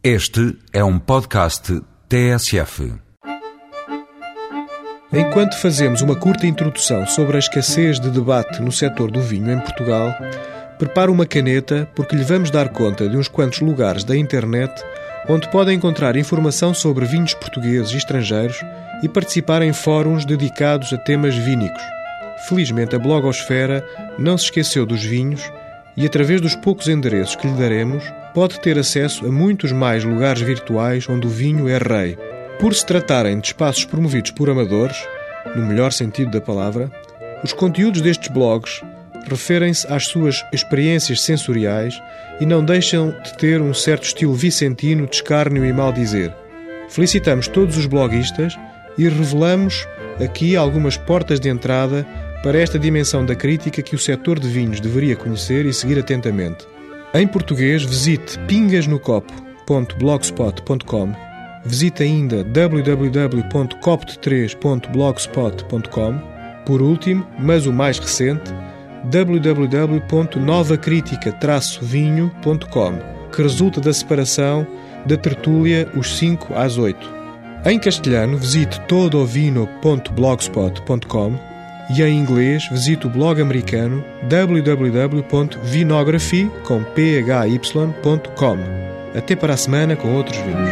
Este é um podcast TSF. Enquanto fazemos uma curta introdução sobre a escassez de debate no setor do vinho em Portugal, prepare uma caneta porque lhe vamos dar conta de uns quantos lugares da internet onde pode encontrar informação sobre vinhos portugueses e estrangeiros e participar em fóruns dedicados a temas vínicos. Felizmente, a blogosfera não se esqueceu dos vinhos e, através dos poucos endereços que lhe daremos, pode ter acesso a muitos mais lugares virtuais onde o vinho é rei. Por se tratarem de espaços promovidos por amadores, no melhor sentido da palavra, os conteúdos destes blogs referem-se às suas experiências sensoriais e não deixam de ter um certo estilo vicentino de escárnio e maldizer. Felicitamos todos os bloguistas e revelamos aqui algumas portas de entrada para esta dimensão da crítica que o setor de vinhos deveria conhecer e seguir atentamente. Em português, visite pingasnocop.blogspot.com, visite ainda www.copt3.blogspot.com, por último, mas o mais recente, www.novacritica-vinho.com, que resulta da separação da tertúlia Os 5 às 8. Em castelhano, visite todovino.blogspot.com e em inglês visite o blog americano www.vinography.com. Até para a semana com outros vinhos.